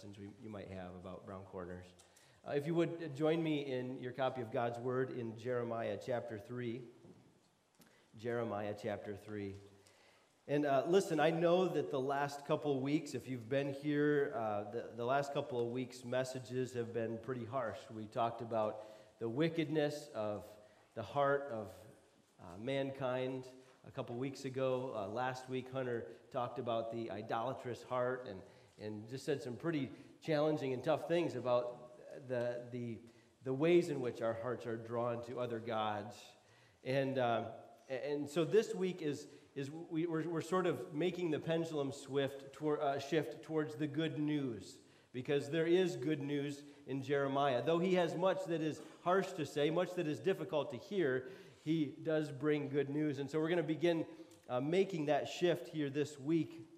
questions you might have about brown corners. Uh, if you would uh, join me in your copy of God's Word in Jeremiah chapter 3. Jeremiah chapter 3. And uh, listen, I know that the last couple of weeks, if you've been here, uh, the, the last couple of weeks' messages have been pretty harsh. We talked about the wickedness of the heart of uh, mankind a couple weeks ago. Uh, last week, Hunter talked about the idolatrous heart and and just said some pretty challenging and tough things about the, the, the ways in which our hearts are drawn to other gods. And, uh, and so this week is, is we, we're, we're sort of making the pendulum swift toward, uh, shift towards the good news because there is good news in Jeremiah. Though he has much that is harsh to say, much that is difficult to hear, he does bring good news. And so we're going to begin uh, making that shift here this week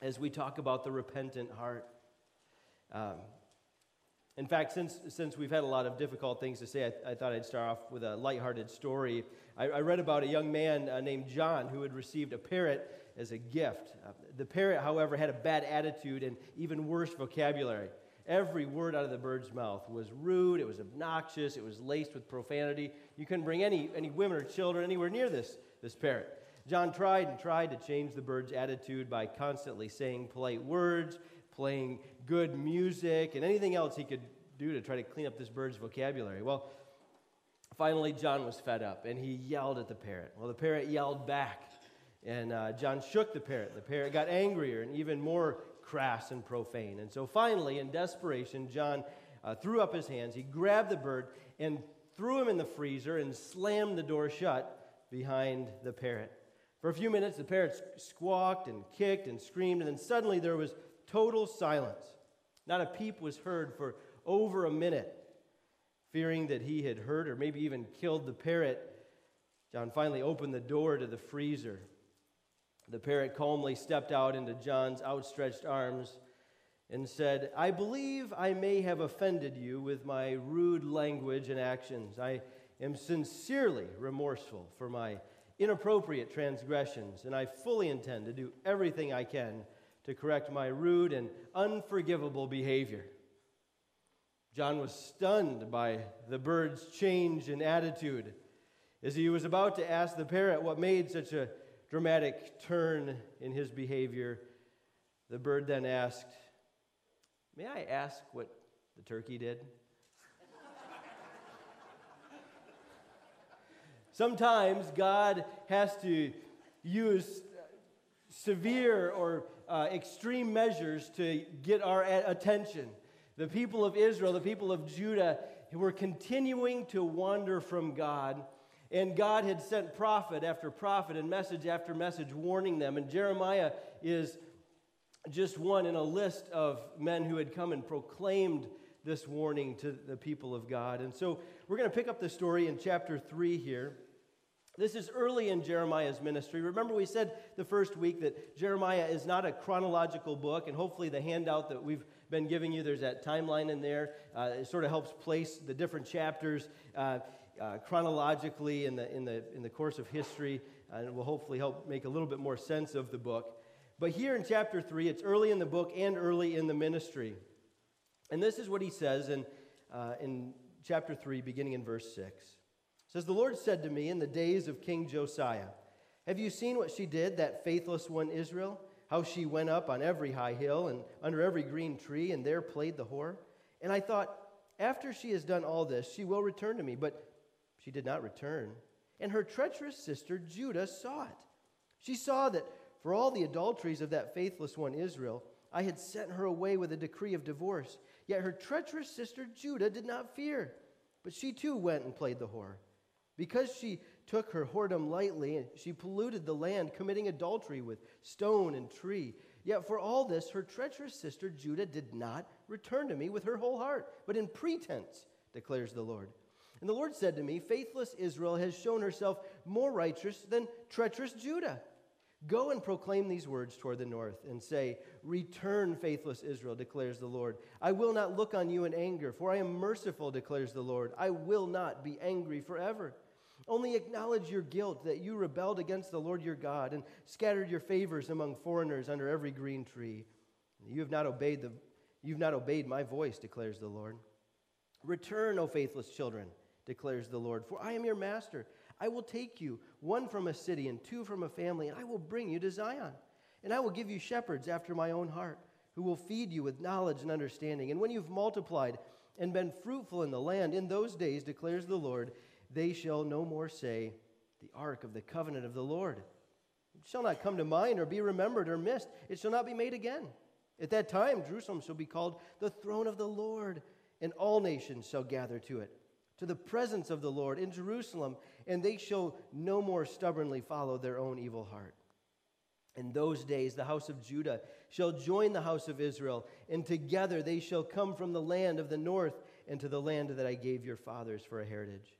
as we talk about the repentant heart. Um, in fact, since, since we've had a lot of difficult things to say, I, I thought I'd start off with a lighthearted story. I, I read about a young man uh, named John who had received a parrot as a gift. Uh, the parrot, however, had a bad attitude and even worse vocabulary. Every word out of the bird's mouth was rude, it was obnoxious, it was laced with profanity. You couldn't bring any, any women or children anywhere near this, this parrot. John tried and tried to change the bird's attitude by constantly saying polite words, playing good music, and anything else he could do to try to clean up this bird's vocabulary. Well, finally, John was fed up and he yelled at the parrot. Well, the parrot yelled back, and uh, John shook the parrot. The parrot got angrier and even more crass and profane. And so finally, in desperation, John uh, threw up his hands. He grabbed the bird and threw him in the freezer and slammed the door shut behind the parrot. For a few minutes, the parrot squawked and kicked and screamed, and then suddenly there was total silence. Not a peep was heard for over a minute. Fearing that he had hurt or maybe even killed the parrot, John finally opened the door to the freezer. The parrot calmly stepped out into John's outstretched arms and said, I believe I may have offended you with my rude language and actions. I am sincerely remorseful for my inappropriate transgressions, and I fully intend to do everything I can to correct my rude and unforgivable behavior. John was stunned by the bird's change in attitude. As he was about to ask the parrot what made such a dramatic turn in his behavior, the bird then asked, May I ask what the turkey did? Sometimes God has to use severe or uh, extreme measures to get our attention. The people of Israel, the people of Judah, were continuing to wander from God. And God had sent prophet after prophet and message after message warning them. And Jeremiah is just one in a list of men who had come and proclaimed this warning to the people of God. And so we're going to pick up the story in chapter 3 here. This is early in Jeremiah's ministry. Remember, we said the first week that Jeremiah is not a chronological book, and hopefully, the handout that we've been giving you, there's that timeline in there. Uh, it sort of helps place the different chapters uh, uh, chronologically in the, in, the, in the course of history, and it will hopefully help make a little bit more sense of the book. But here in chapter 3, it's early in the book and early in the ministry. And this is what he says in, uh, in chapter 3, beginning in verse 6 says, The Lord said to me in the days of King Josiah, Have you seen what she did, that faithless one Israel? How she went up on every high hill and under every green tree, and there played the whore? And I thought, After she has done all this, she will return to me. But she did not return. And her treacherous sister Judah saw it. She saw that for all the adulteries of that faithless one Israel, I had sent her away with a decree of divorce. Yet her treacherous sister Judah did not fear, but she too went and played the whore. Because she took her whoredom lightly, she polluted the land, committing adultery with stone and tree. Yet for all this, her treacherous sister Judah did not return to me with her whole heart, but in pretense, declares the Lord. And the Lord said to me, Faithless Israel has shown herself more righteous than treacherous Judah. Go and proclaim these words toward the north and say, Return, faithless Israel, declares the Lord. I will not look on you in anger, for I am merciful, declares the Lord. I will not be angry forever. Only acknowledge your guilt that you rebelled against the Lord your God and scattered your favors among foreigners under every green tree. You have not obeyed the You've not obeyed my voice, declares the Lord. Return, O faithless children, declares the Lord, for I am your master. I will take you, one from a city and two from a family, and I will bring you to Zion. And I will give you shepherds after my own heart, who will feed you with knowledge and understanding. And when you've multiplied and been fruitful in the land, in those days, declares the Lord, they shall no more say, The ark of the covenant of the Lord. It shall not come to mind or be remembered or missed. It shall not be made again. At that time, Jerusalem shall be called the throne of the Lord, and all nations shall gather to it, to the presence of the Lord in Jerusalem, and they shall no more stubbornly follow their own evil heart. In those days, the house of Judah shall join the house of Israel, and together they shall come from the land of the north into the land that I gave your fathers for a heritage.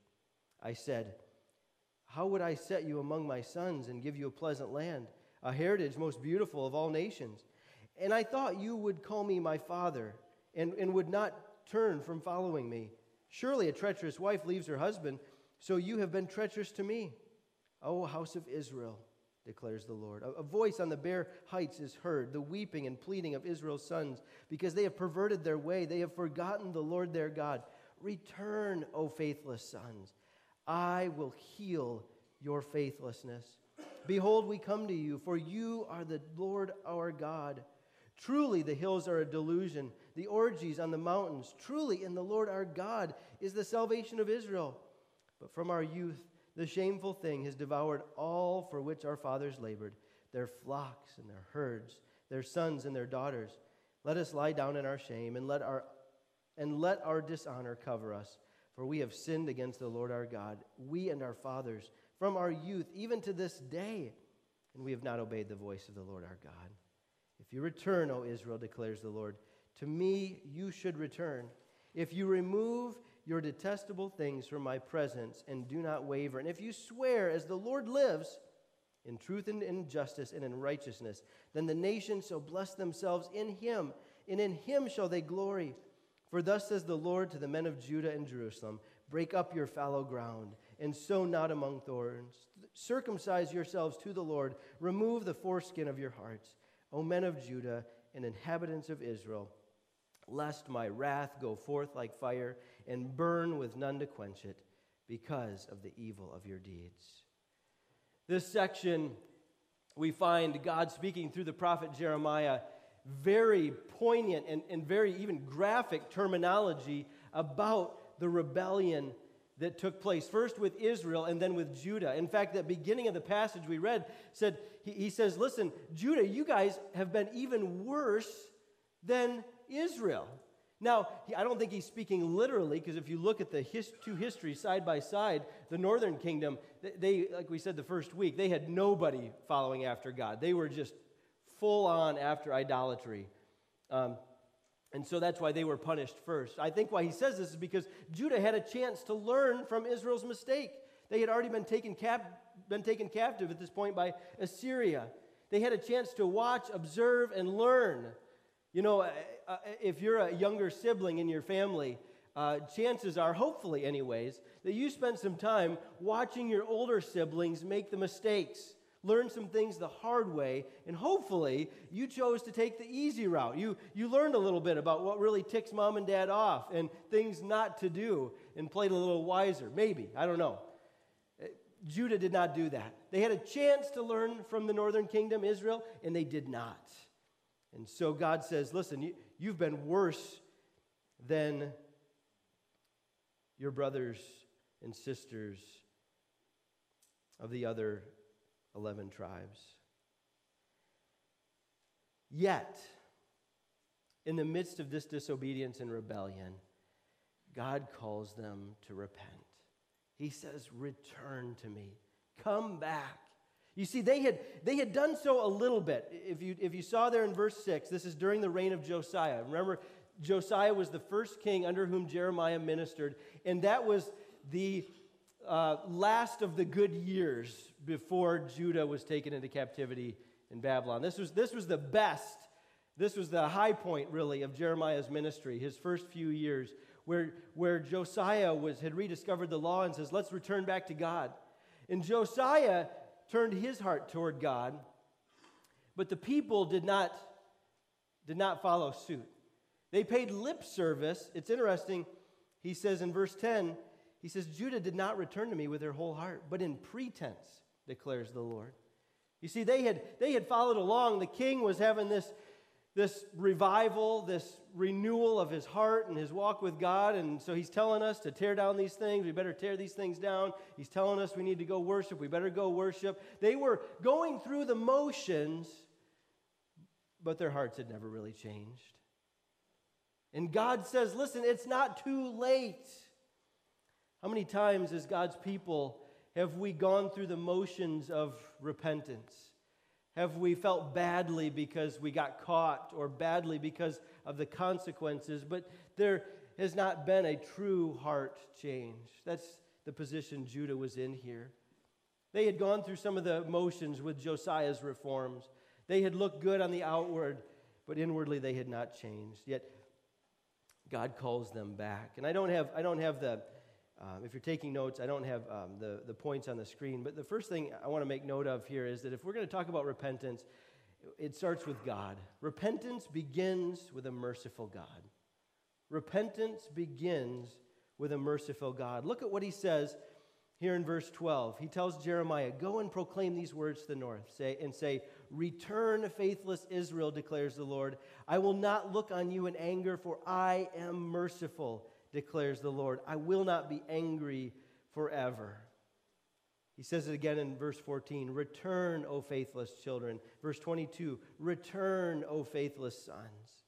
I said, How would I set you among my sons and give you a pleasant land, a heritage most beautiful of all nations? And I thought you would call me my father and, and would not turn from following me. Surely a treacherous wife leaves her husband, so you have been treacherous to me. O house of Israel, declares the Lord. A, a voice on the bare heights is heard, the weeping and pleading of Israel's sons, because they have perverted their way. They have forgotten the Lord their God. Return, O faithless sons. I will heal your faithlessness. Behold, we come to you, for you are the Lord our God. Truly, the hills are a delusion, the orgies on the mountains. Truly, in the Lord our God is the salvation of Israel. But from our youth, the shameful thing has devoured all for which our fathers labored their flocks and their herds, their sons and their daughters. Let us lie down in our shame and let our, and let our dishonor cover us. For we have sinned against the Lord our God, we and our fathers, from our youth even to this day, and we have not obeyed the voice of the Lord our God. If you return, O Israel, declares the Lord, to me you should return. If you remove your detestable things from my presence and do not waver, and if you swear as the Lord lives, in truth and in justice and in righteousness, then the nations shall bless themselves in him, and in him shall they glory. For thus says the Lord to the men of Judah and Jerusalem Break up your fallow ground, and sow not among thorns. Circumcise yourselves to the Lord, remove the foreskin of your hearts O men of Judah and inhabitants of Israel, lest my wrath go forth like fire and burn with none to quench it because of the evil of your deeds. This section, we find God speaking through the prophet Jeremiah, very poignant and, and very even graphic terminology about the rebellion that took place, first with Israel and then with Judah. In fact, that beginning of the passage we read said, he, he says, Listen, Judah, you guys have been even worse than Israel. Now, I don't think he's speaking literally, because if you look at the his, two histories side by side, the northern kingdom, they, like we said the first week, they had nobody following after God. They were just full on after idolatry. Um, and so that's why they were punished first. I think why he says this is because Judah had a chance to learn from Israel's mistake. They had already been taken, cap- been taken captive at this point by Assyria. They had a chance to watch, observe, and learn. You know, uh, uh, if you're a younger sibling in your family, uh, chances are, hopefully, anyways, that you spend some time watching your older siblings make the mistakes learned some things the hard way, and hopefully you chose to take the easy route. You, you learned a little bit about what really ticks mom and dad off and things not to do and played a little wiser. Maybe, I don't know. Uh, Judah did not do that. They had a chance to learn from the northern kingdom, Israel, and they did not. And so God says, listen, you, you've been worse than your brothers and sisters of the other 11 tribes. Yet, in the midst of this disobedience and rebellion, God calls them to repent. He says, Return to me, come back. You see, they had, they had done so a little bit. If you, if you saw there in verse 6, this is during the reign of Josiah. Remember, Josiah was the first king under whom Jeremiah ministered, and that was the uh, last of the good years before Judah was taken into captivity in Babylon. This was, this was the best, this was the high point, really, of Jeremiah's ministry, his first few years, where, where Josiah was, had rediscovered the law and says, Let's return back to God. And Josiah turned his heart toward God, but the people did not, did not follow suit. They paid lip service. It's interesting. He says in verse 10, he says, Judah did not return to me with their whole heart, but in pretense, declares the Lord. You see, they had, they had followed along. The king was having this, this revival, this renewal of his heart and his walk with God. And so he's telling us to tear down these things. We better tear these things down. He's telling us we need to go worship. We better go worship. They were going through the motions, but their hearts had never really changed. And God says, listen, it's not too late. How many times, as God's people, have we gone through the motions of repentance? Have we felt badly because we got caught or badly because of the consequences? But there has not been a true heart change. That's the position Judah was in here. They had gone through some of the motions with Josiah's reforms. They had looked good on the outward, but inwardly they had not changed. Yet God calls them back. And I don't have, I don't have the, um, if you're taking notes, I don't have um, the, the points on the screen. But the first thing I want to make note of here is that if we're going to talk about repentance, it starts with God. Repentance begins with a merciful God. Repentance begins with a merciful God. Look at what he says here in verse 12. He tells Jeremiah, Go and proclaim these words to the north say, and say, Return, faithless Israel, declares the Lord. I will not look on you in anger, for I am merciful, declares the Lord. I will not be angry forever. He says it again in verse 14 Return, O faithless children. Verse 22 Return, O faithless sons.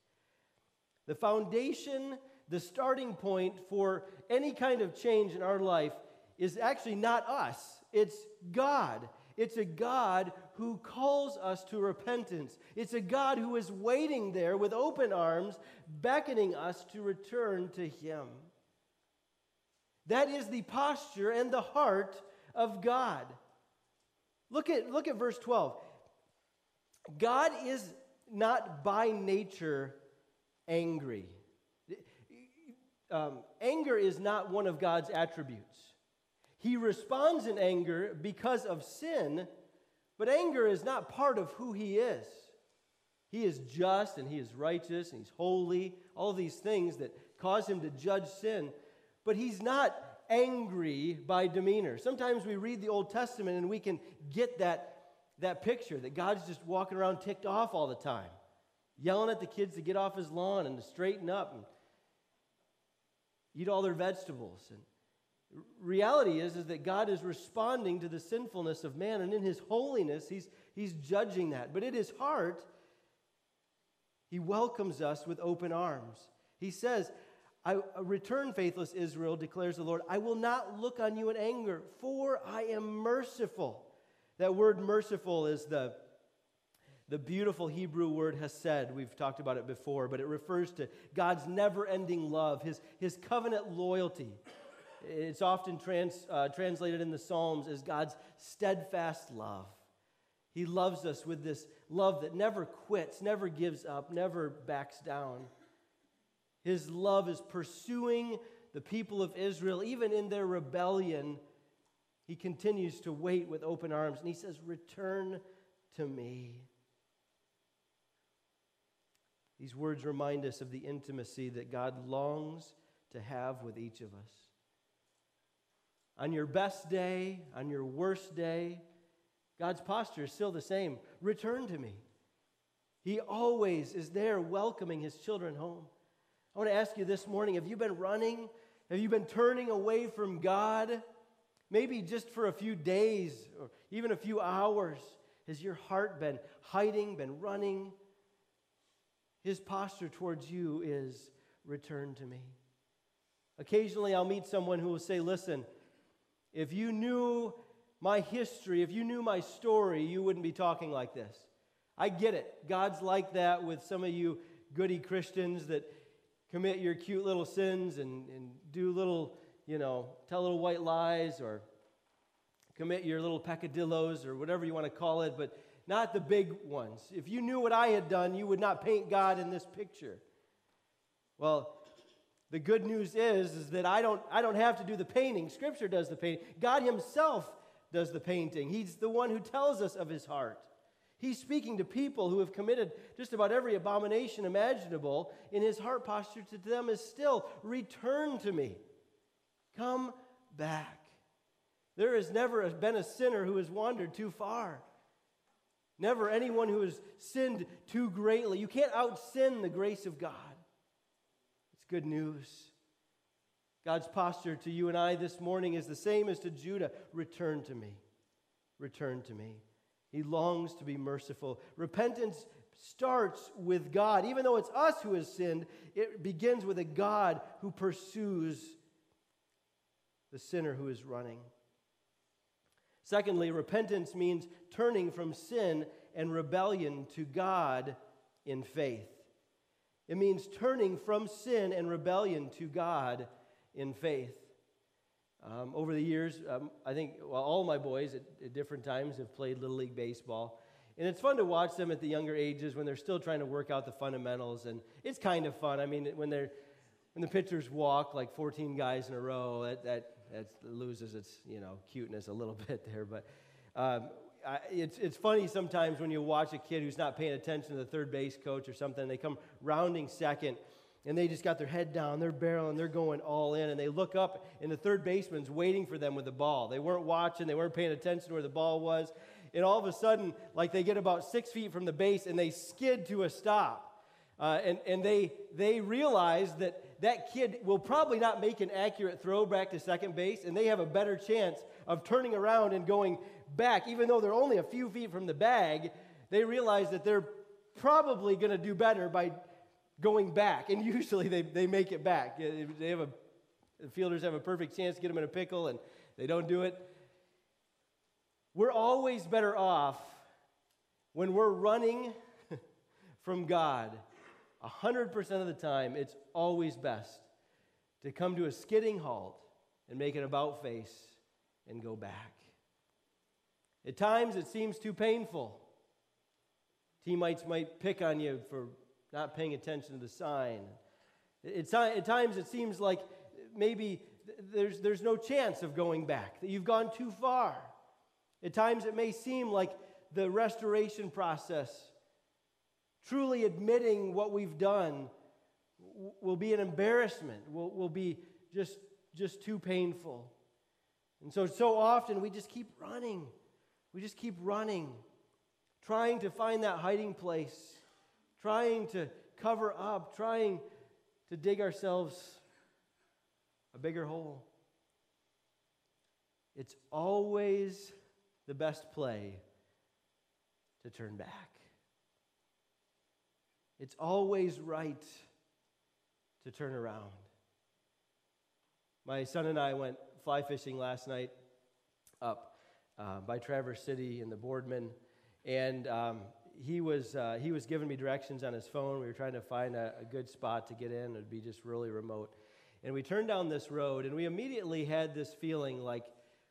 The foundation, the starting point for any kind of change in our life is actually not us, it's God. It's a God who calls us to repentance. It's a God who is waiting there with open arms, beckoning us to return to Him. That is the posture and the heart of God. Look at, look at verse 12. God is not by nature angry. Um, anger is not one of God's attributes. He responds in anger because of sin, but anger is not part of who he is. He is just and he is righteous and he's holy, all these things that cause him to judge sin, but he's not angry by demeanor. Sometimes we read the Old Testament and we can get that, that picture that God's just walking around ticked off all the time, yelling at the kids to get off his lawn and to straighten up and eat all their vegetables. And reality is, is that God is responding to the sinfulness of man, and in his holiness, he's, he's judging that. But in his heart, he welcomes us with open arms. He says, I uh, return, faithless Israel, declares the Lord. I will not look on you in anger, for I am merciful. That word merciful is the, the beautiful Hebrew word hesed. We've talked about it before, but it refers to God's never ending love, his, his covenant loyalty. It's often trans, uh, translated in the Psalms as God's steadfast love. He loves us with this love that never quits, never gives up, never backs down. His love is pursuing the people of Israel, even in their rebellion. He continues to wait with open arms and he says, Return to me. These words remind us of the intimacy that God longs to have with each of us. On your best day, on your worst day, God's posture is still the same. Return to me. He always is there welcoming his children home. I want to ask you this morning have you been running? Have you been turning away from God? Maybe just for a few days or even a few hours. Has your heart been hiding, been running? His posture towards you is return to me. Occasionally, I'll meet someone who will say, Listen, if you knew my history, if you knew my story, you wouldn't be talking like this. I get it. God's like that with some of you goody Christians that commit your cute little sins and, and do little, you know, tell little white lies or commit your little peccadillos or whatever you want to call it, but not the big ones. If you knew what I had done, you would not paint God in this picture. Well, the good news is, is that I don't, I don't have to do the painting. Scripture does the painting. God Himself does the painting. He's the one who tells us of His heart. He's speaking to people who have committed just about every abomination imaginable, and his heart posture to them is still return to me. Come back. There has never been a sinner who has wandered too far. Never anyone who has sinned too greatly. You can't out sin the grace of God. Good news. God's posture to you and I this morning is the same as to Judah return to me. Return to me. He longs to be merciful. Repentance starts with God. Even though it's us who has sinned, it begins with a God who pursues the sinner who is running. Secondly, repentance means turning from sin and rebellion to God in faith. It means turning from sin and rebellion to God in faith. Um, over the years, um, I think well, all my boys at, at, different times have played Little League Baseball. And it's fun to watch them at the younger ages when they're still trying to work out the fundamentals. And it's kind of fun. I mean, when, they're, when the pitchers walk like 14 guys in a row, that, that, that loses its you know, cuteness a little bit there. But um, It's, it's funny sometimes when you watch a kid who's not paying attention to the third base coach or something, they come rounding second and they just got their head down, they're barreling, they're going all in, and they look up, and the third baseman's waiting for them with the ball. They weren't watching, they weren't paying attention to where the ball was, and all of a sudden, like they get about six feet from the base, and they skid to a stop. Uh, and and they, they realize that that kid will probably not make an accurate throw back to second base, and they have a better chance of turning around and going back. Even though they're only a few feet from the bag, they realize that they're probably going to do better by going back. And usually they, they make it back. They have a, the fielders have a perfect chance to get them in a pickle, and they don't do it. We're always better off when we're running from God. 100% of the time, it's always best to come to a skidding halt and make an about face and go back. At times, it seems too painful. Teammates might pick on you for not paying attention to the sign. At times it seems like maybe there's, there's no chance of going back, that you've gone too far. At times it may seem like the restoration process, truly admitting what we've done, will be an embarrassment, will, will be just, just too painful. And so, so often we just keep running. We just keep running, trying to find that hiding place trying to cover up, trying to dig ourselves a bigger hole. It's always the best play to turn back. It's always right to turn around. My son and I went fly fishing last night up uh, by Traverse City in the Boardman, and um, he was uh, he was giving me directions on his phone. We were trying to find a, a good spot to get in. It'd be just really remote. And we turned down this road, and we immediately had this feeling like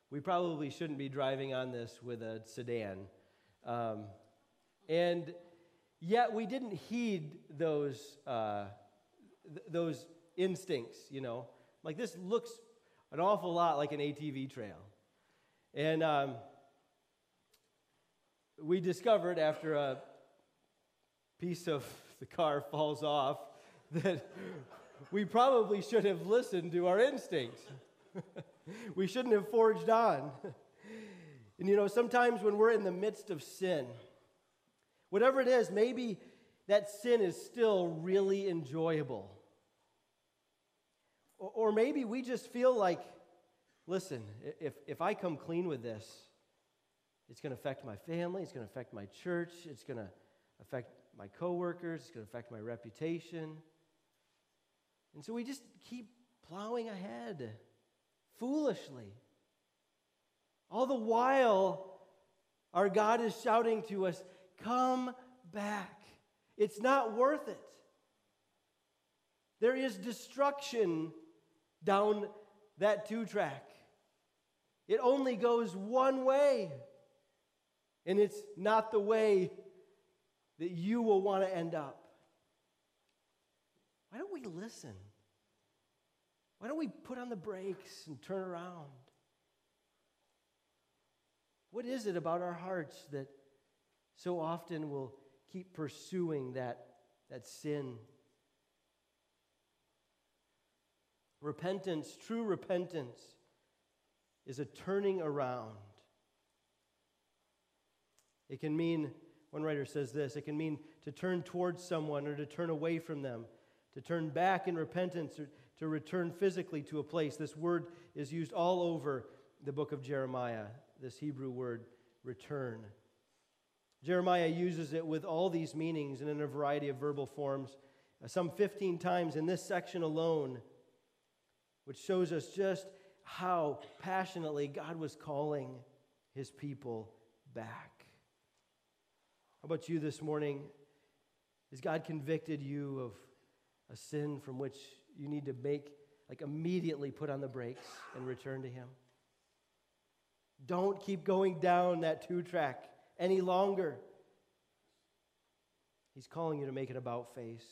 we probably shouldn't be driving on this with a sedan. Um, and yet we didn't heed those, uh, th- those instincts, you know. Like this looks an awful lot like an ATV trail. And um, we discovered after a piece of the car falls off that we probably should have listened to our instincts. we shouldn't have forged on. and you know, sometimes when we're in the midst of sin, whatever it is, maybe that sin is still really enjoyable. Or, maybe we just feel like, listen, if, if I come clean with this, it's going to affect my family. It's going to affect my church. It's going to affect my coworkers. It's going to affect my reputation. And so we just keep plowing ahead foolishly. All the while, our God is shouting to us, Come back. It's not worth it. There is destruction down that two track. It only goes one way. And it's not the way that you will want to end up. Why don't we listen? Why don't we put on the brakes and turn around? What is it about our hearts that so often we'll keep pursuing that, that sin. Repentance, true repentance, is a turning around. It can mean, one writer says this, it can mean to turn towards someone or to turn away from them, to turn back in repentance or to return physically to a place. This word is used all over the book of Jeremiah, this Hebrew word, return. Jeremiah uses it with all these meanings and in a variety of verbal forms, uh, some 15 times in this section alone, which shows us just how passionately God was calling his people back. How about you this morning? Has God convicted you of a sin from which you need to make, like immediately put on the brakes and return to Him? Don't keep going down that two track any longer. He's calling you to make an about face.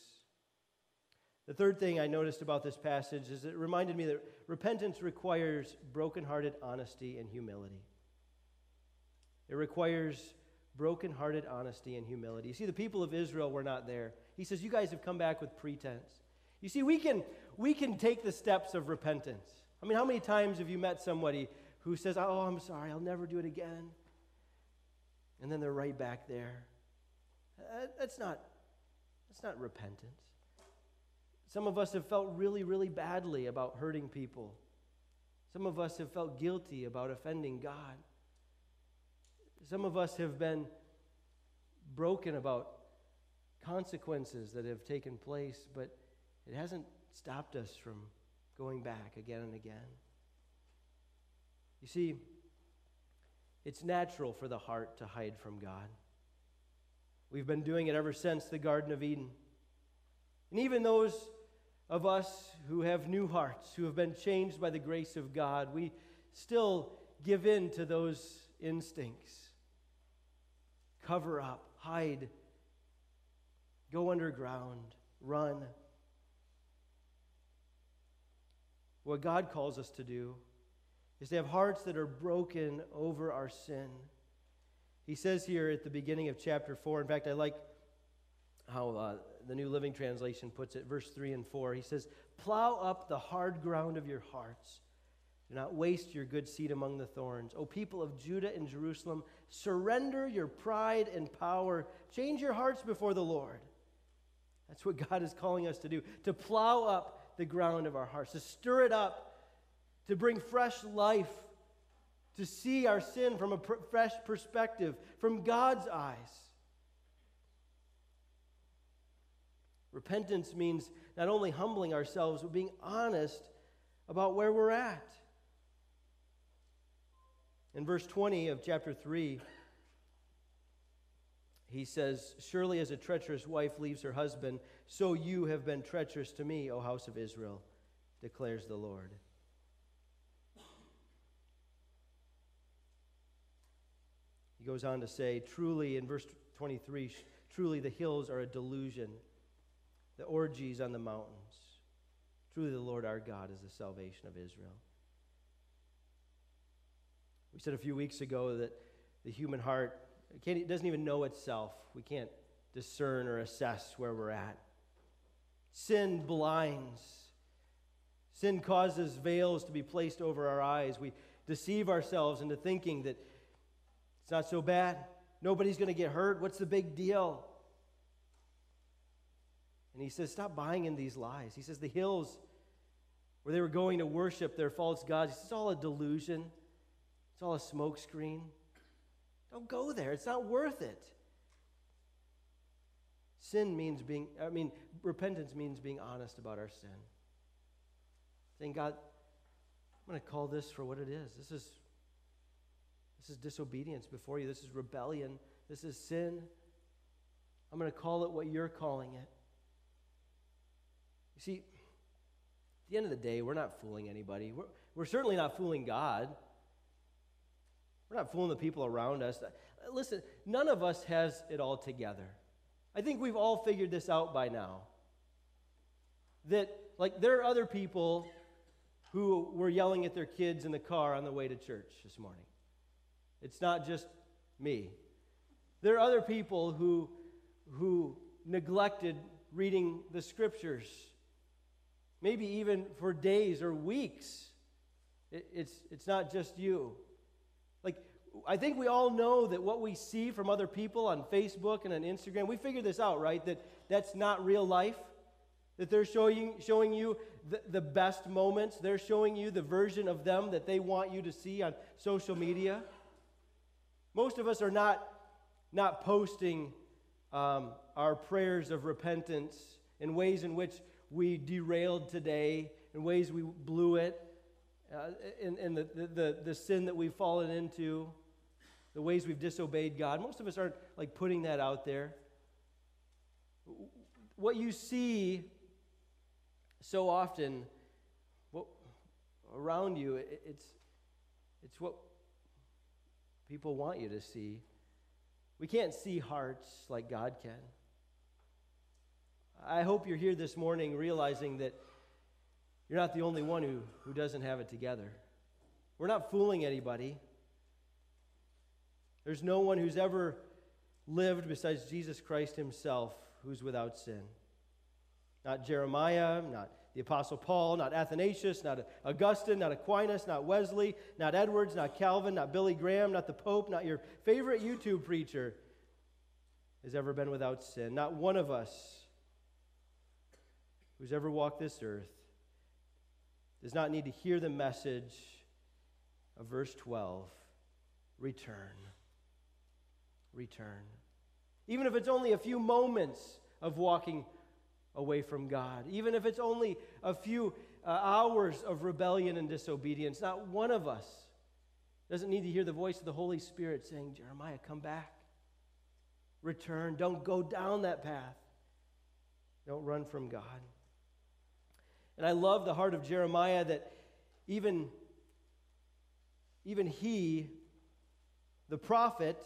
The third thing I noticed about this passage is it reminded me that repentance requires brokenhearted honesty and humility. It requires brokenhearted honesty and humility. You see, the people of Israel were not there. He says, You guys have come back with pretense. You see, we can, we can take the steps of repentance. I mean, how many times have you met somebody who says, Oh, I'm sorry, I'll never do it again? And then they're right back there. Uh, that's not that's not repentance. Some of us have felt really, really badly about hurting people. Some of us have felt guilty about offending God. Some of us have been broken about consequences that have taken place, but it hasn't stopped us from going back again and again. You see, it's natural for the heart to hide from God. We've been doing it ever since the Garden of Eden. And even those of us who have new hearts, who have been changed by the grace of God, we still give in to those instincts. Cover up, hide, go underground, run. What God calls us to do is to have hearts that are broken over our sin. He says here at the beginning of chapter 4, in fact, I like how uh, the New Living Translation puts it, verse 3 and 4. He says, Plow up the hard ground of your hearts. Do not waste your good seed among the thorns. O people of Judah and Jerusalem, surrender your pride and power. Change your hearts before the Lord. That's what God is calling us to do to plow up the ground of our hearts, to stir it up to bring fresh life, to see our sin from a pr- fresh perspective, from God's eyes. Repentance means not only humbling ourselves, but being honest about where we're at. In verse 20 of chapter 3, he says, Surely as a treacherous wife leaves her husband, so you have been treacherous to me, O house of Israel, declares the Lord. Goes on to say, truly, in verse 23, truly the hills are a delusion, the orgies on the mountains. Truly, the Lord our God is the salvation of Israel. We said a few weeks ago that the human heart it doesn't even know itself. We can't discern or assess where we're at. Sin blinds. Sin causes veils to be placed over our eyes. We deceive ourselves into thinking that it's not so bad. Nobody's going to get hurt. What's the big deal? And he says, Stop buying in these lies. He says, The hills where they were going to worship their false gods, it's all a delusion, it's all a smokescreen. Don't go there. It's not worth it. Sin means being, I mean, repentance means being honest about our sin. Saying, God, I'm going to call this for what it is. This is this is disobedience before you. This is rebellion. This is sin. I'm going to call it what you're calling it. You see, at the end of the day, we're not fooling anybody. We're, we're certainly not fooling God. We're not fooling the people around us. Listen, none of us has it all together. I think we've all figured this out by now. That, like, there are other people who were yelling at their kids in the car on the way to church this morning. It's not just me. There are other people who, who neglected reading the scriptures, maybe even for days or weeks. It, it's, it's not just you. Like, I think we all know that what we see from other people on Facebook and on Instagram, we figured this out, right? That that's not real life. That they're showing, showing you the, the best moments. They're showing you the version of them that they want you to see on social media. Most of us are not, not posting um, our prayers of repentance in ways in which we derailed today, in ways we blew it, uh, in, in the, the, the sin that we've fallen into, the ways we've disobeyed God. Most of us aren't like putting that out there. What you see so often what, around you, it, it's, it's what people want you to see. We can't see hearts like God can. I hope you're here this morning realizing that you're not the only one who, who doesn't have it together. We're not fooling anybody. There's no one who's ever lived besides Jesus Christ himself who's without sin. Not Jeremiah, not the Apostle Paul, not Athanasius, not Augustine, not Aquinas, not Wesley, not Edwards, not Calvin, not Billy Graham, not the Pope, not your favorite YouTube preacher has ever been without sin. Not one of us who's ever walked this earth does not need to hear the message of verse 12 return. Return. Even if it's only a few moments of walking away from God, even if it's only a few uh, hours of rebellion and disobedience, not one of us doesn't need to hear the voice of the Holy Spirit saying, Jeremiah, come back. Return. Don't go down that path. Don't run from God. And I love the heart of Jeremiah that even, even he, the prophet,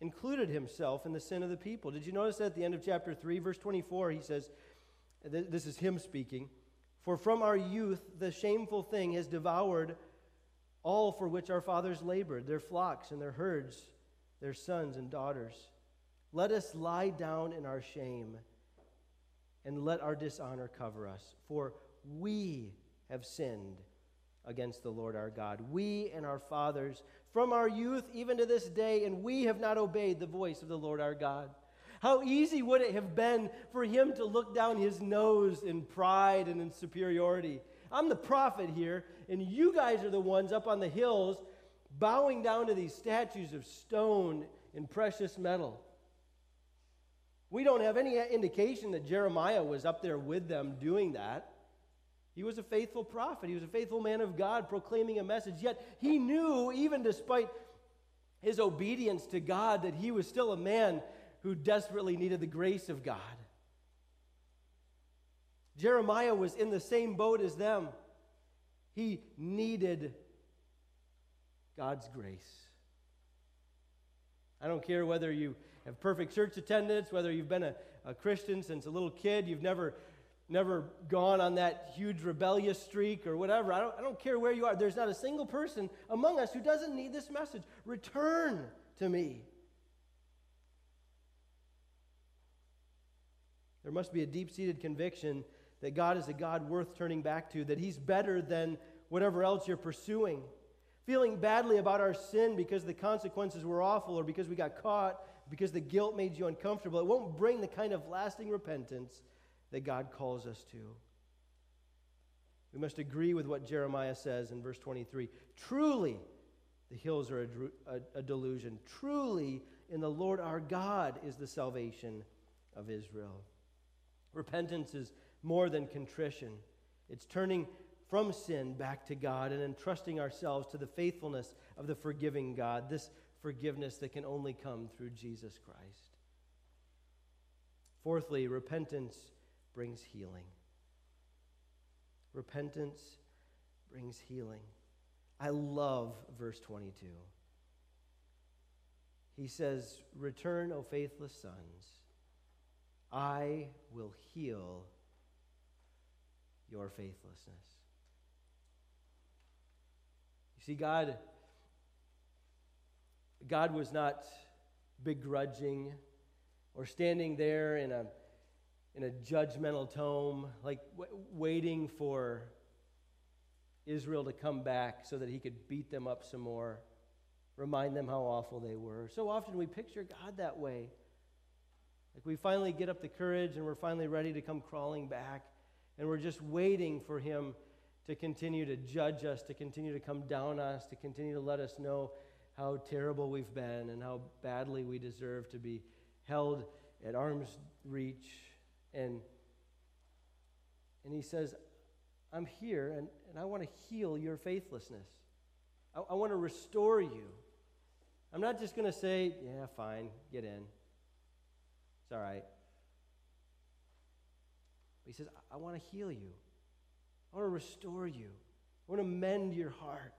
included himself in the sin of the people. Did you notice that at the end of chapter 3, verse 24, he says, This is him speaking, For from our youth the shameful thing has devoured all for which our fathers labored, their flocks and their herds, their sons and daughters. Let us lie down in our shame and let our dishonor cover us. For we have sinned against the Lord our God, we and our fathers, from our youth even to this day, and we have not obeyed the voice of the Lord our God. How easy would it have been for him to look down his nose in pride and in superiority? I'm the prophet here, and you guys are the ones up on the hills bowing down to these statues of stone and precious metal. We don't have any indication that Jeremiah was up there with them doing that. He was a faithful prophet, he was a faithful man of God proclaiming a message. Yet he knew, even despite his obedience to God, that he was still a man who desperately needed the grace of God. Jeremiah was in the same boat as them. He needed God's grace. I don't care whether you have perfect church attendance, whether you've been a, a Christian since a little kid, you've never, never gone on that huge rebellious streak or whatever. I don't, I don't care where you are. There's not a single person among us who doesn't need this message. Return to me. There must be a deep seated conviction that God is a God worth turning back to, that He's better than whatever else you're pursuing. Feeling badly about our sin because the consequences were awful or because we got caught because the guilt made you uncomfortable. It won't bring the kind of lasting repentance that God calls us to. We must agree with what Jeremiah says in verse 23 Truly, the hills are a, a, a, delusion. Truly, in the Lord our God is the salvation of Israel. Repentance is more than contrition, it's turning from sin back to God and entrusting ourselves to the faithfulness of the forgiving God. This forgiveness that can only come through Jesus Christ. Fourthly, repentance brings healing. Repentance brings healing. I love verse 22. He says, Return, O faithless sons. I will heal your faithlessness. You see, God God was not begrudging or standing there in a, in a judgmental tone, like w- waiting for Israel to come back so that he could beat them up some more, remind them how awful they were. So often we picture God that way. Like we finally get up the courage and we're finally ready to come crawling back, and we're just waiting for him to continue to judge us, to continue to come down us, to continue to let us know how terrible we've been and how badly we deserve to be held at arm's reach. And, and he says, I'm here and, and I want to heal your faithlessness. I, I want to restore you. I'm not just going to say, yeah, fine, get in. It's all right. But he says, I, I want to heal you. I want to restore you. I want to mend your heart.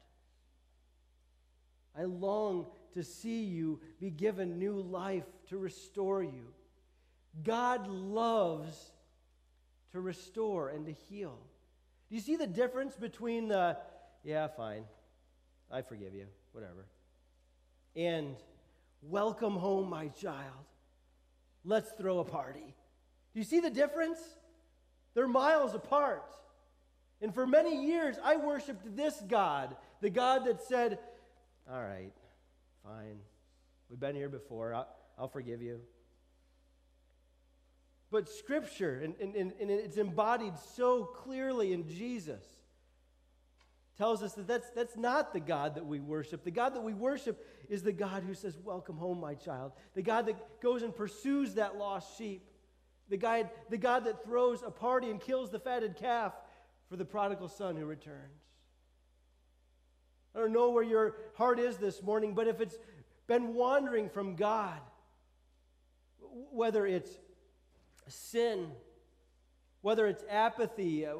I long to see you be given new life to restore you. God loves to restore and to heal. Do you see the difference between the, yeah, fine, I forgive you, whatever, and welcome home, my child, let's throw a party? Do you see the difference? They're miles apart. And for many years, I worshiped this God, the God that said, All right, fine. We've been here before. I'll, I'll forgive you. But Scripture, and, and, and it's embodied so clearly in Jesus, tells us that that's, that's not the God that we worship. The God that we worship is the God who says, Welcome home, my child. The God that goes and pursues that lost sheep. The God, the God that throws a party and kills the fatted calf for the prodigal son who returns. I don't know where your heart is this morning, but if it's been wandering from God, whether it's sin, whether it's apathy, uh,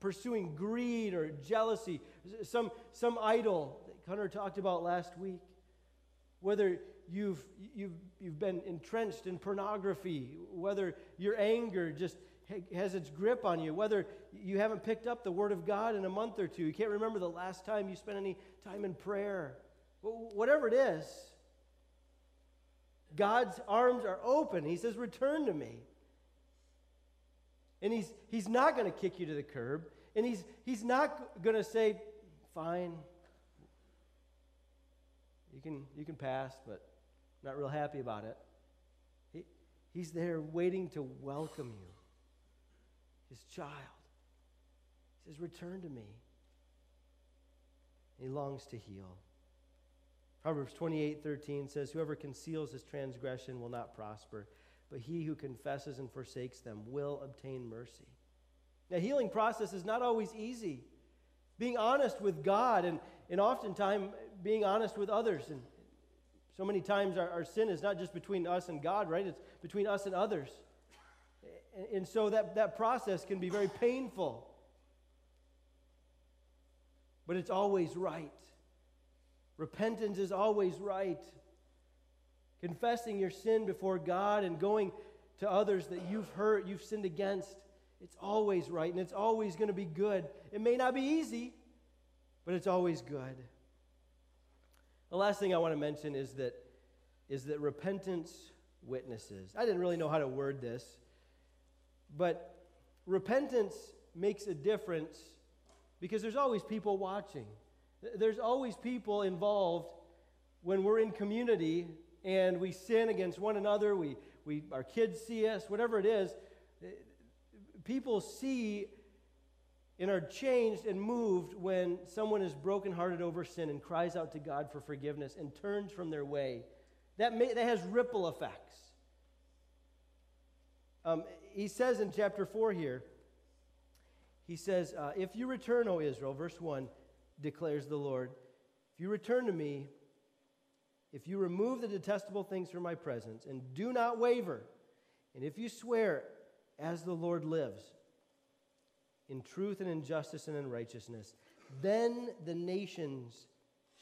pursuing greed or jealousy, some, some idol that Hunter talked about last week, whether you've, you've, you've been entrenched in pornography, whether your anger just has its grip on you, whether you haven't picked up the Word of God in a month or two, you can't remember the last time you spent any time in prayer, whatever it is, God's arms are open. He says, Return to me. And he's, he's not going to kick you to the curb. And he's, he's not going to say, Fine, you can, you can pass, but I'm not real happy about it. He, he's there waiting to welcome you his child. He says, Return to me. He longs to heal. Proverbs 28 13 says, Whoever conceals his transgression will not prosper, but he who confesses and forsakes them will obtain mercy. Now, healing process is not always easy. Being honest with God and, and oftentimes being honest with others. And so many times our, our sin is not just between us and God, right? It's between us and others. And so that, that process can be very painful. But it's always right. Repentance is always right. Confessing your sin before God and going to others that you've hurt, you've sinned against, it's always right and it's always going to be good. It may not be easy, but it's always good. The last thing I want to mention is that, is that repentance witnesses. I didn't really know how to word this. But repentance makes a difference because there's always people watching. There's always people involved when we're in community and we sin against one another, we, we, our kids see us, whatever it is. People see and are changed and moved when someone is brokenhearted over sin and cries out to God for forgiveness and turns from their way. That, may, that has ripple effects. Um, he says in chapter 4 here, he says, uh, If you return, O Israel, verse 1 declares the Lord, if you return to me, if you remove the detestable things from my presence and do not waver, and if you swear, as the Lord lives, in truth and in justice and in righteousness, then the nations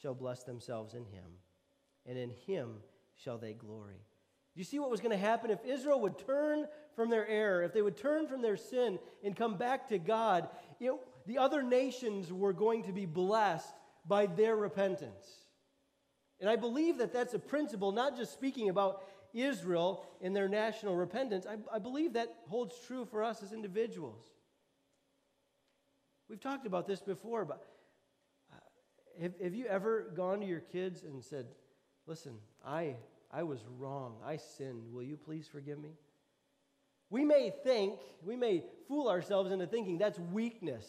shall bless themselves in him, and in him shall they glory. Do you see what was going to happen if Israel would turn from their error, if they would turn from their sin and come back to God? It, the other nations were going to be blessed by their repentance. And I believe that that's a principle, not just speaking about Israel and their national repentance. I, I believe that holds true for us as individuals. We've talked about this before, but uh, have, have you ever gone to your kids and said, Listen, I, I was wrong. I sinned. Will you please forgive me? We may think, we may fool ourselves into thinking that's weakness.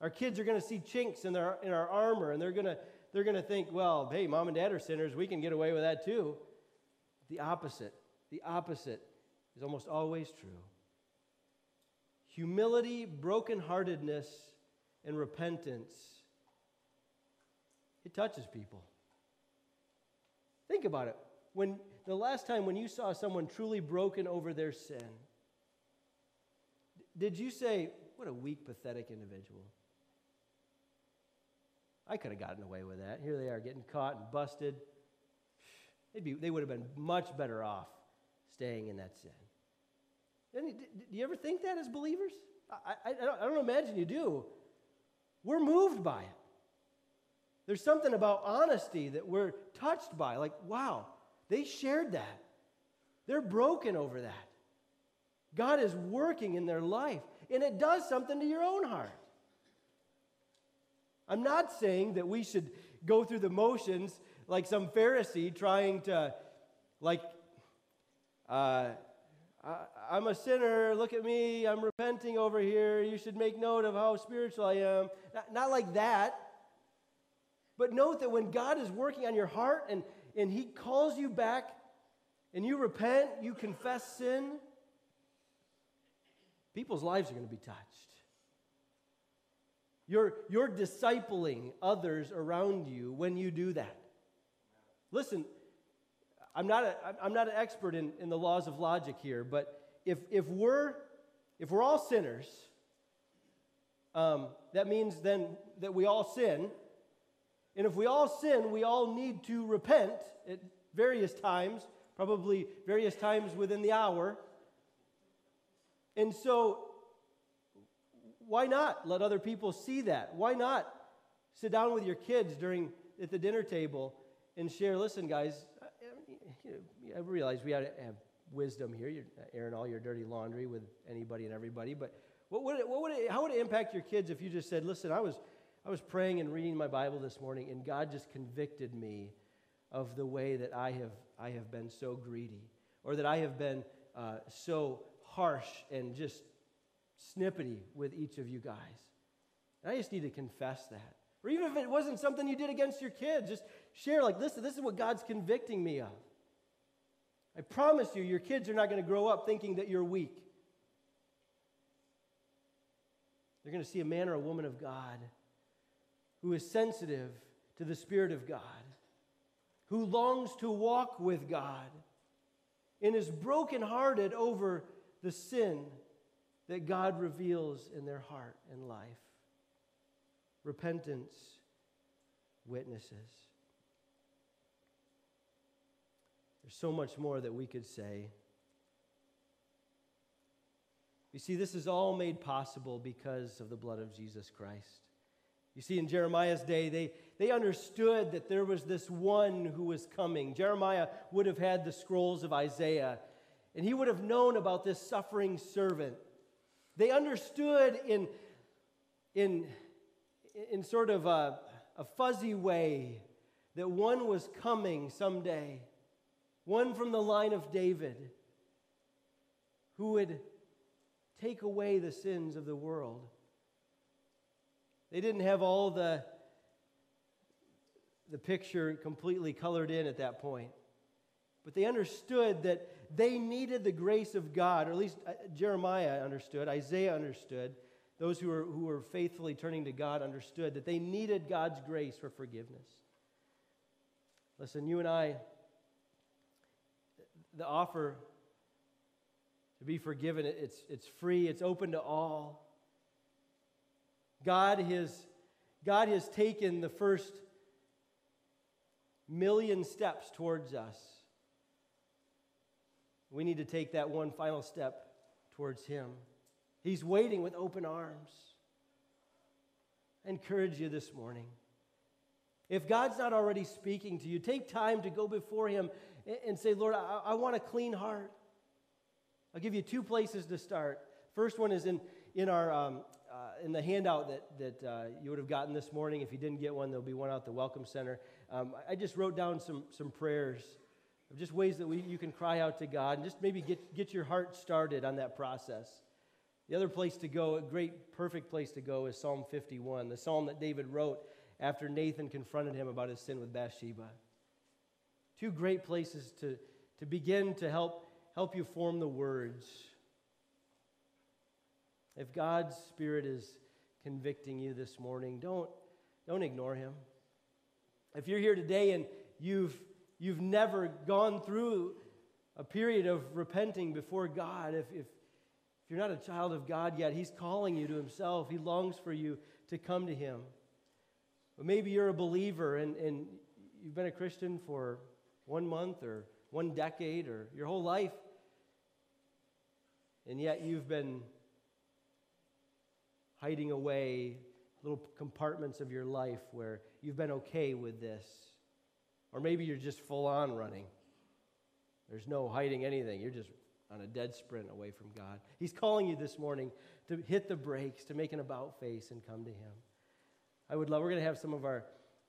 Our kids are going to see chinks in, their, in our armor and they're going to they're going to think, well, hey, mom and dad are sinners. We can get away with that too. The opposite, the opposite is almost always true. Humility, brokenheartedness, and repentance, it touches people. Think about it. When the last time when you saw someone truly broken over their sin, did you say, what a weak, pathetic individual? I could have gotten away with that. Here they are getting caught and busted. They'd be, they would have been much better off staying in that sin. do you ever think that as believers? I, I, I, don't, I don't imagine you do. We're moved by it. There's something about honesty that we're touched by. Like, wow, they shared that. They're broken over that. God is working in their life, and it does something to your own heart. I'm not saying that we should go through the motions like some Pharisee trying to, like, uh, I, am a sinner, look at me, I'm repenting over here, you should make note of how spiritual I am. Not, not like that. But note that when God is working on your heart and, and He calls you back and you repent, you confess sin, people's lives are going to be touched. You're, you're discipling others around you when you do that. Listen, I'm not, a, I'm not an expert in, in the laws of logic here, but if, if, we're, if we're all sinners, um, that means then that we all sin. And if we all sin, we all need to repent at various times, probably various times within the hour. And so why not let other people see that? Why not sit down with your kids during at the dinner table and share? Listen, guys, I realize we have wisdom here. You're airing all your dirty laundry with anybody and everybody, but what would it, what would it, how would it impact your kids if you just said, "Listen, I was I was praying and reading my Bible this morning, and God just convicted me of the way that I have I have been so greedy, or that I have been uh, so harsh and just snippety with each of you guys. And I just need to confess that. Or even if it wasn't something you did against your kids, just share, like, listen, this is what God's convicting me of. I promise you, your kids are not going to grow up thinking that you're weak. They're going to see a man or a woman of God who is sensitive to the Spirit of God, who longs to walk with God, and is brokenhearted over the sin that God reveals in their heart and life. Repentance witnesses. There's so much more that we could say. You see, this is all made possible because of the blood of Jesus Christ. You see, in Jeremiah's day, they, they understood that there was this one who was coming. Jeremiah would have had the scrolls of Isaiah, and he would have known about this suffering servant they understood in, in, in sort of a, a fuzzy way that one was coming someday, one from the line of David, who would take away the sins of the world. They didn't have all the, the picture completely colored in at that point. But they understood that they needed the grace of God, or at least uh, Jeremiah understood, Isaiah understood, those who were, who were faithfully turning to God understood that they needed God's grace for forgiveness. Listen, you and I, the offer to be forgiven, it's, it's free, it's open to all. God has, God has taken the first million steps towards us. We need to take that one final step towards Him. He's waiting with open arms. I encourage you this morning. If God's not already speaking to you, take time to go before Him and say, Lord, I, I want a clean heart. I'll give you two places to start. First one is in, in, our, um, uh, in the handout that, that uh, you would have gotten this morning. If you didn't get one, there'll be one out the Welcome Center. Um, I just wrote down some, some prayers of just ways that we, you can cry out to God and just maybe get, get your heart started on that process. The other place to go, a great, perfect place to go, is Psalm 51, the psalm that David wrote after Nathan confronted him about his sin with Bathsheba. Two great places to, to begin to help, help you form the words. If God's Spirit is convicting you this morning, don't, don't ignore Him. If you're here today and you've, you've never gone through a period of repenting before God, if, if, if you're not a child of God yet, He's calling you to Himself. He longs for you to come to Him. But maybe you're a believer and, and you've been a Christian for one month or one decade or your whole life, and yet you've been hiding away little compartments of your life where you've been okay with this. Or maybe you're just full on running. There's no hiding anything. You're just on a dead sprint away from God. He's calling you this morning to hit the brakes, to make an about face and come to Him. I would love, we're going to have some of our,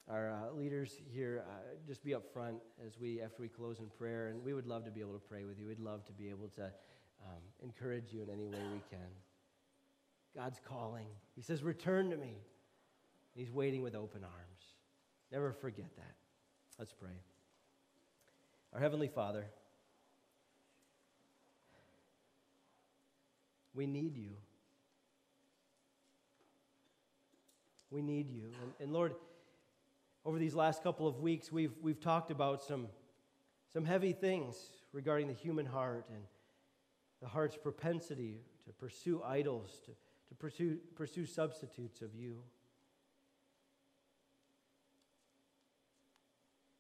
our uh, leaders here uh, just be up front as we, after we close in prayer, and we would love to be able to pray with you. We'd love to be able to um, encourage you in any way we can. God's calling. He says, Return to me. He's waiting with open arms. Never forget that. Let's pray. Our Heavenly Father, we need you. We need you. And, and, Lord, over these last couple of weeks, we've, we've talked about some, some heavy things regarding the human heart and the heart's propensity to pursue idols, to to pursue, pursue substitutes of you.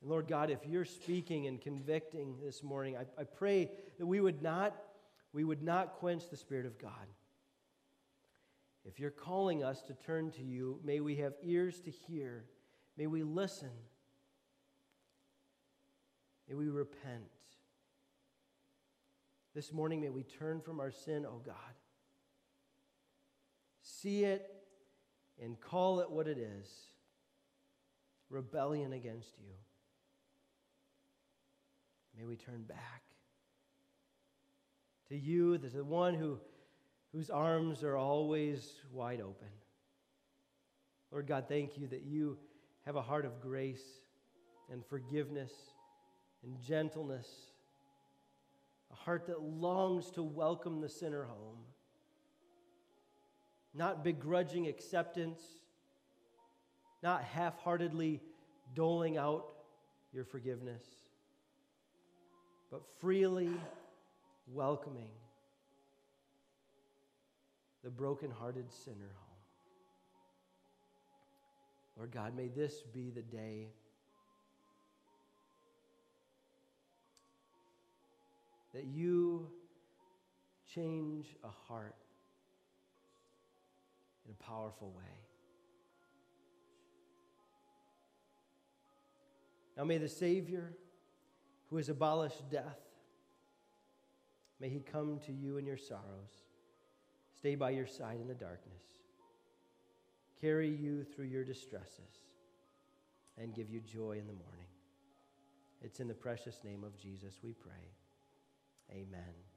And Lord God, if you're speaking and convicting this morning, I, I pray that we would not we would not quench the Spirit of God. If you're calling us to turn to you, may we have ears to hear. May we listen. May we repent. This morning, may we turn from our sin, O oh God see it and call it what it is rebellion against you. May we turn back to you, the one who, whose arms are always wide open. Lord God, thank you that you have a heart of grace and forgiveness and gentleness, a heart that longs to welcome the sinner home not begrudging acceptance, not half heartedly doling out your forgiveness, but freely welcoming the broken-hearted sinner home. Lord God, may this be the day that you change a heart in a powerful way. Now may the Savior who has abolished death, may he come to you in your sorrows, stay by your side in the darkness, carry you through your distresses, and give you joy in the morning. It's in the precious name of Jesus we pray. Amen.